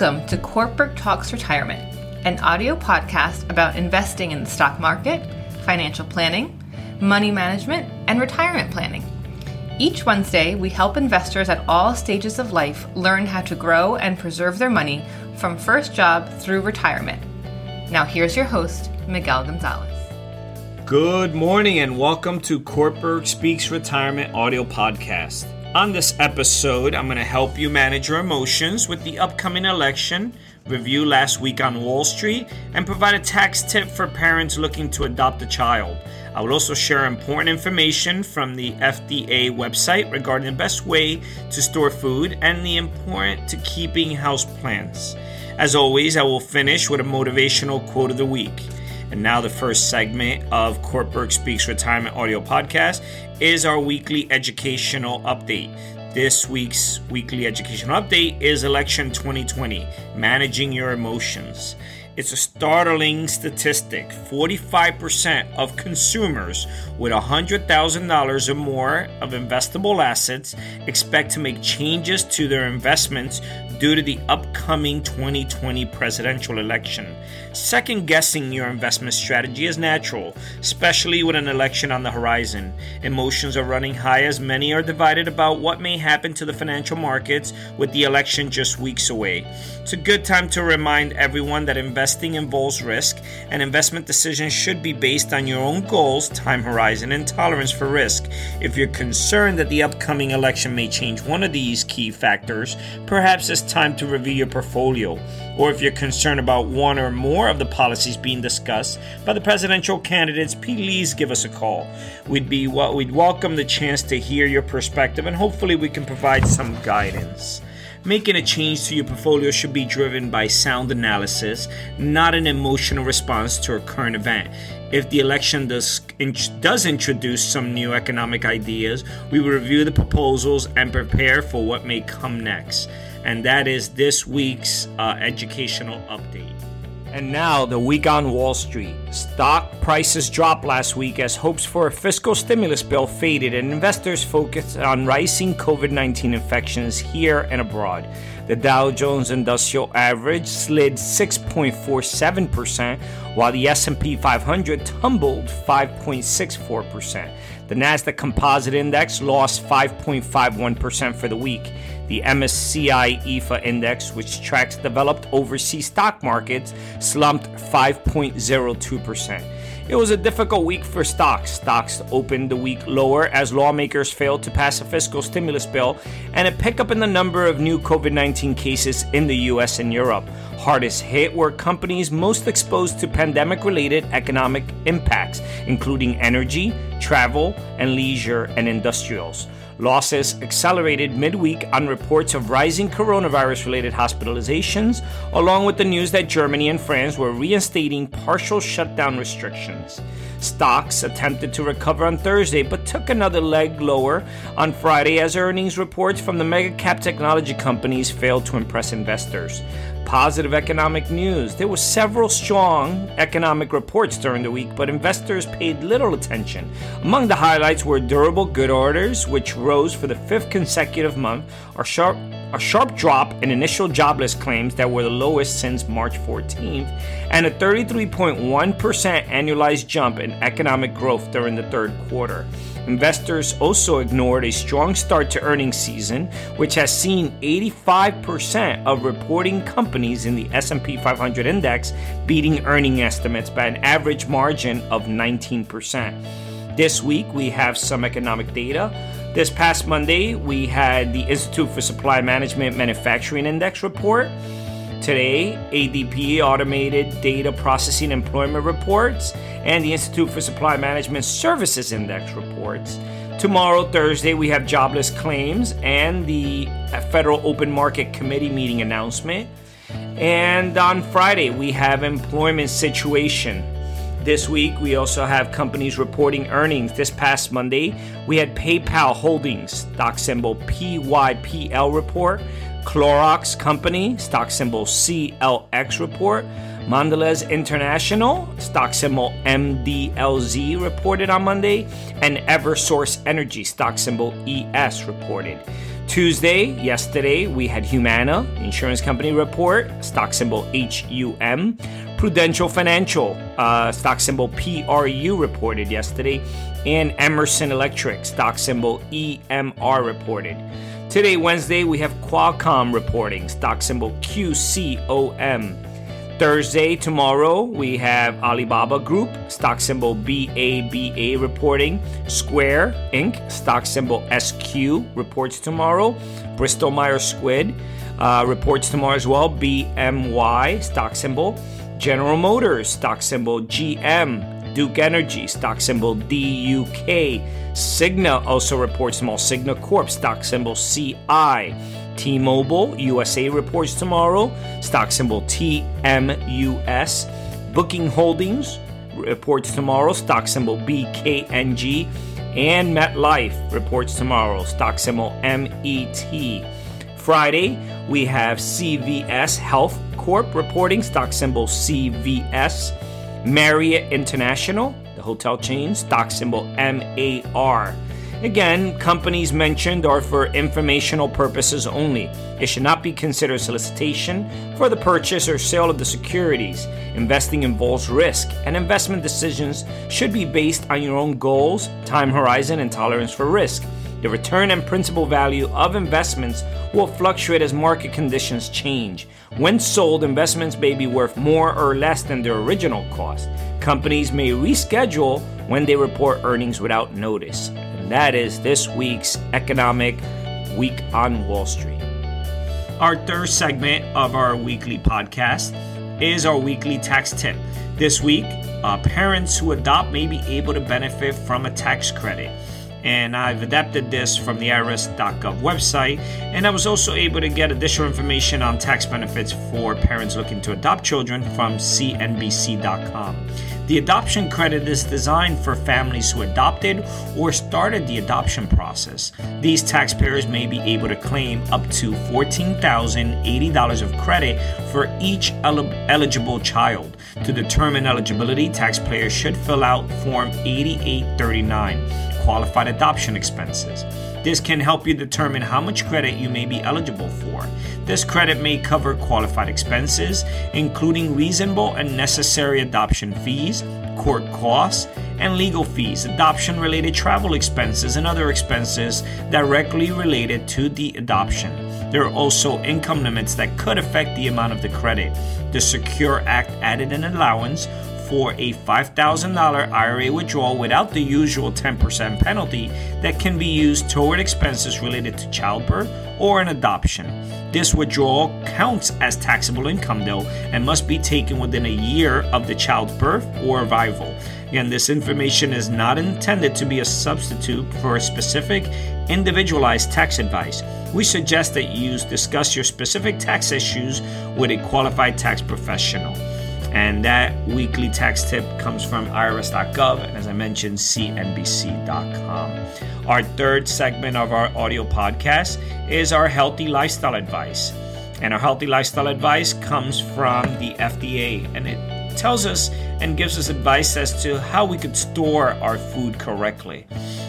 Welcome to Kortberg Talks Retirement, an audio podcast about investing in the stock market, financial planning, money management, and retirement planning. Each Wednesday, we help investors at all stages of life learn how to grow and preserve their money from first job through retirement. Now, here's your host, Miguel Gonzalez. Good morning and welcome to Kortberg Speaks Retirement audio podcast. On this episode, I'm going to help you manage your emotions with the upcoming election, review last week on Wall Street, and provide a tax tip for parents looking to adopt a child. I will also share important information from the FDA website regarding the best way to store food and the important to keeping house plants. As always, I will finish with a motivational quote of the week. And now, the first segment of Kortberg Speaks Retirement Audio Podcast is our weekly educational update. This week's weekly educational update is Election 2020 Managing Your Emotions. It's a startling statistic 45% of consumers with $100,000 or more of investable assets expect to make changes to their investments due to the upcoming 2020 presidential election. Second guessing your investment strategy is natural, especially with an election on the horizon. Emotions are running high as many are divided about what may happen to the financial markets with the election just weeks away. It's a good time to remind everyone that investing involves risk, and investment decisions should be based on your own goals, time horizon, and tolerance for risk. If you're concerned that the upcoming election may change one of these key factors, perhaps it's time to review your portfolio. Or if you're concerned about one or more of the policies being discussed by the presidential candidates, please give us a call. We'd be well, we'd welcome the chance to hear your perspective and hopefully we can provide some guidance. Making a change to your portfolio should be driven by sound analysis, not an emotional response to a current event. If the election does, does introduce some new economic ideas, we will review the proposals and prepare for what may come next and that is this week's uh, educational update. And now, the week on Wall Street. Stock prices dropped last week as hopes for a fiscal stimulus bill faded and investors focused on rising COVID 19 infections here and abroad. The Dow Jones Industrial Average slid 6.47%, while the S&P 500 tumbled 5.64%. The Nasdaq Composite Index lost 5.51% for the week. The MSCI EAFE index, which tracks developed overseas stock markets, slumped 5.02%. It was a difficult week for stocks. Stocks opened the week lower as lawmakers failed to pass a fiscal stimulus bill and a pickup in the number of new COVID 19 cases in the US and Europe. Hardest hit were companies most exposed to pandemic related economic impacts, including energy, travel, and leisure and industrials. Losses accelerated midweek on reports of rising coronavirus related hospitalizations, along with the news that Germany and France were reinstating partial shutdown restrictions. Stocks attempted to recover on Thursday but took another leg lower on Friday as earnings reports from the mega cap technology companies failed to impress investors positive economic news. There were several strong economic reports during the week, but investors paid little attention. Among the highlights were durable good orders, which rose for the fifth consecutive month, a sharp, a sharp drop in initial jobless claims that were the lowest since March 14th, and a 33.1% annualized jump in economic growth during the third quarter. Investors also ignored a strong start to earnings season, which has seen 85% of reporting companies in the S&P 500 index beating earning estimates by an average margin of 19%. This week we have some economic data. This past Monday, we had the Institute for Supply Management Manufacturing Index report. Today, ADP Automated Data Processing Employment Reports and the Institute for Supply Management Services Index reports. Tomorrow, Thursday, we have jobless claims and the uh, Federal Open Market Committee meeting announcement. And on Friday, we have employment situation. This week, we also have companies reporting earnings. This past Monday, we had PayPal Holdings, stock symbol PYPL report. Clorox Company, stock symbol CLX report. Mondelez International, stock symbol MDLZ, reported on Monday. And Eversource Energy, stock symbol ES, reported. Tuesday, yesterday, we had Humana, insurance company report, stock symbol HUM. Prudential Financial, uh, stock symbol PRU, reported yesterday. And Emerson Electric, stock symbol EMR, reported. Today, Wednesday, we have Qualcomm reporting, stock symbol QCOM. Thursday, tomorrow, we have Alibaba Group, stock symbol BABA reporting. Square Inc., stock symbol SQ, reports tomorrow. Bristol Myers Squibb uh, reports tomorrow as well. BMY, stock symbol. General Motors, stock symbol GM. Duke Energy, stock symbol DUK. Cigna also reports tomorrow. Cigna Corp, stock symbol CI. T Mobile USA reports tomorrow, stock symbol TMUS. Booking Holdings reports tomorrow, stock symbol BKNG. And MetLife reports tomorrow, stock symbol MET. Friday, we have CVS Health Corp reporting, stock symbol CVS. Marriott International, the hotel chain, stock symbol MAR. Again, companies mentioned are for informational purposes only. It should not be considered solicitation for the purchase or sale of the securities. Investing involves risk, and investment decisions should be based on your own goals, time horizon, and tolerance for risk. The return and principal value of investments will fluctuate as market conditions change. When sold, investments may be worth more or less than their original cost. Companies may reschedule when they report earnings without notice And that is this week's Economic Week on Wall Street. Our third segment of our weekly podcast is our weekly tax tip. This week, uh, parents who adopt may be able to benefit from a tax credit. And I've adapted this from the IRS.gov website. And I was also able to get additional information on tax benefits for parents looking to adopt children from CNBC.com. The adoption credit is designed for families who adopted or started the adoption process. These taxpayers may be able to claim up to $14,080 of credit for each el- eligible child. To determine eligibility, taxpayers should fill out Form 8839 qualified adoption expenses. This can help you determine how much credit you may be eligible for. This credit may cover qualified expenses, including reasonable and necessary adoption fees, court costs, and legal fees, adoption related travel expenses, and other expenses directly related to the adoption. There are also income limits that could affect the amount of the credit. The Secure Act added an allowance for a $5,000 IRA withdrawal without the usual 10% penalty that can be used toward expenses related to childbirth or an adoption. This withdrawal counts as taxable income, though, and must be taken within a year of the child's birth or arrival. Again, this information is not intended to be a substitute for a specific individualized tax advice. We suggest that you discuss your specific tax issues with a qualified tax professional. And that weekly tax tip comes from irs.gov and, as I mentioned, cnbc.com. Our third segment of our audio podcast is our healthy lifestyle advice. And our healthy lifestyle advice comes from the FDA, and it tells us and gives us advice as to how we could store our food correctly.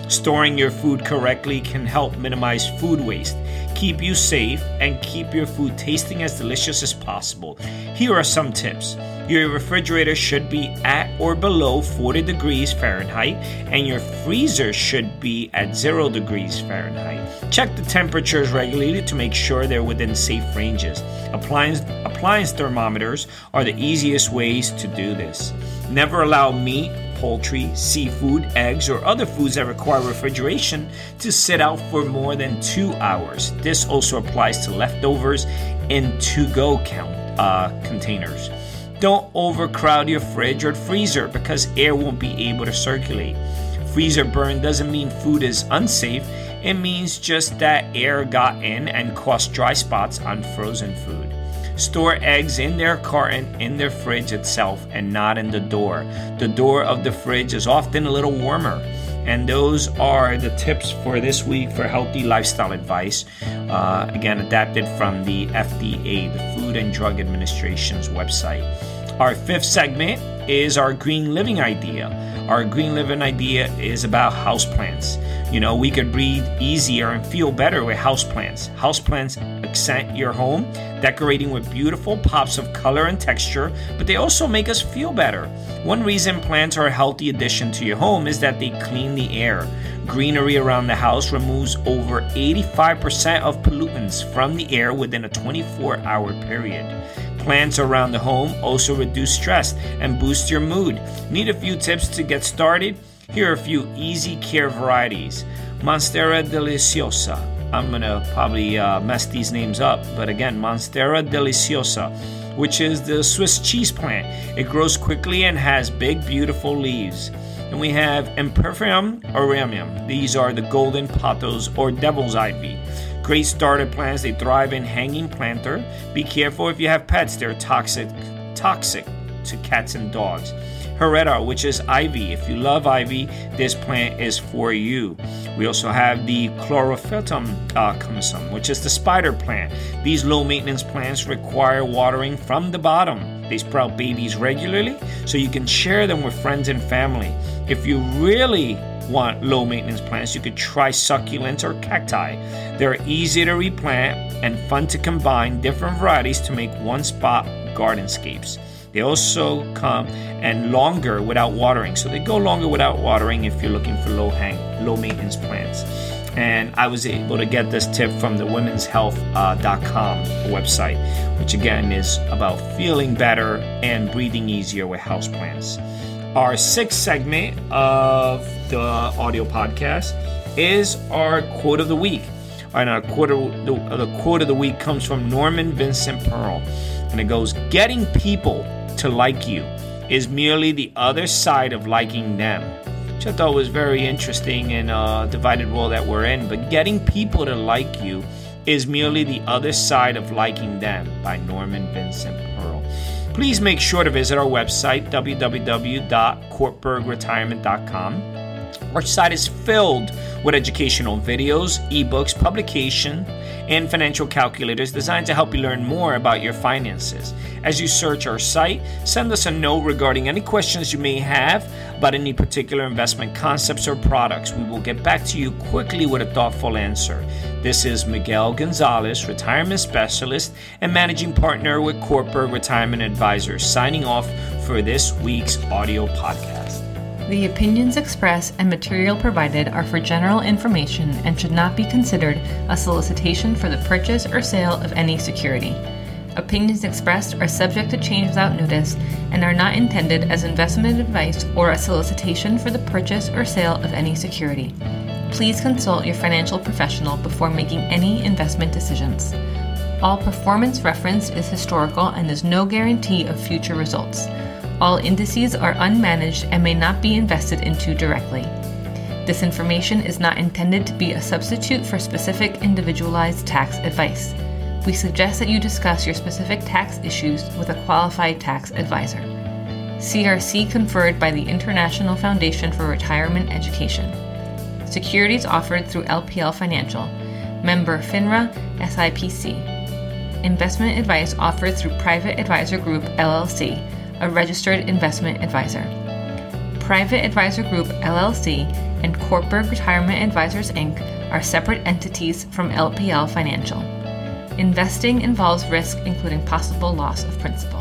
Storing your food correctly can help minimize food waste, keep you safe, and keep your food tasting as delicious as possible. Here are some tips. Your refrigerator should be at or below 40 degrees Fahrenheit, and your freezer should be at 0 degrees Fahrenheit. Check the temperatures regularly to make sure they're within safe ranges. Appliance, appliance thermometers are the easiest ways to do this. Never allow meat, poultry, seafood, eggs, or other foods that require refrigeration to sit out for more than two hours. This also applies to leftovers in to go count uh, containers. Don't overcrowd your fridge or freezer because air won't be able to circulate. Freezer burn doesn't mean food is unsafe, it means just that air got in and caused dry spots on frozen food. Store eggs in their carton in their fridge itself and not in the door. The door of the fridge is often a little warmer. And those are the tips for this week for healthy lifestyle advice. Uh, again, adapted from the FDA, the Food and Drug Administration's website. Our fifth segment is our green living idea. Our green living idea is about houseplants. You know, we could breathe easier and feel better with houseplants. Houseplants accent your home, decorating with beautiful pops of color and texture, but they also make us feel better. One reason plants are a healthy addition to your home is that they clean the air. Greenery around the house removes over 85% of pollutants from the air within a 24 hour period. Plants around the home also reduce stress and boost your mood. Need a few tips to get started? Here are a few easy care varieties. Monstera deliciosa. I'm gonna probably uh, mess these names up, but again, Monstera deliciosa, which is the Swiss cheese plant. It grows quickly and has big, beautiful leaves. And we have Epipremnum aureum. These are the golden pothos or devil's ivy. Great starter plants. They thrive in hanging planter. Be careful if you have pets; they're toxic, toxic to cats and dogs. Hedera, which is ivy. If you love ivy, this plant is for you. We also have the Chlorophytum uh, which is the spider plant. These low maintenance plants require watering from the bottom. They sprout babies regularly, so you can share them with friends and family. If you really want low maintenance plants, you could try succulents or cacti. They're easy to replant and fun to combine different varieties to make one spot gardenscapes. They also come and longer without watering. So they go longer without watering if you're looking for low hang, low maintenance plants. And I was able to get this tip from the womenshealth.com uh, website, which again is about feeling better and breathing easier with houseplants. Our sixth segment of the audio podcast is our quote of the week. And our quote of the, the quote of the week comes from Norman Vincent Peale, and it goes, "Getting people to like you is merely the other side of liking them. Which I thought was very interesting in a uh, divided world that we're in. But getting people to like you is merely the other side of liking them by Norman Vincent Peale. Please make sure to visit our website, www.kortbergretirement.com. Our site is filled with educational videos, ebooks, publication, and financial calculators designed to help you learn more about your finances. As you search our site, send us a note regarding any questions you may have about any particular investment concepts or products. We will get back to you quickly with a thoughtful answer. This is Miguel Gonzalez, retirement specialist and managing partner with Kortberg Retirement Advisors, signing off for this week's audio podcast. The opinions expressed and material provided are for general information and should not be considered a solicitation for the purchase or sale of any security. Opinions expressed are subject to change without notice and are not intended as investment advice or a solicitation for the purchase or sale of any security. Please consult your financial professional before making any investment decisions. All performance referenced is historical and is no guarantee of future results. All indices are unmanaged and may not be invested into directly. This information is not intended to be a substitute for specific individualized tax advice. We suggest that you discuss your specific tax issues with a qualified tax advisor. CRC conferred by the International Foundation for Retirement Education. Securities offered through LPL Financial, member FINRA SIPC. Investment advice offered through Private Advisor Group LLC a registered investment advisor. Private Advisor Group LLC and Kortberg Retirement Advisors Inc. are separate entities from LPL Financial. Investing involves risk, including possible loss of principal.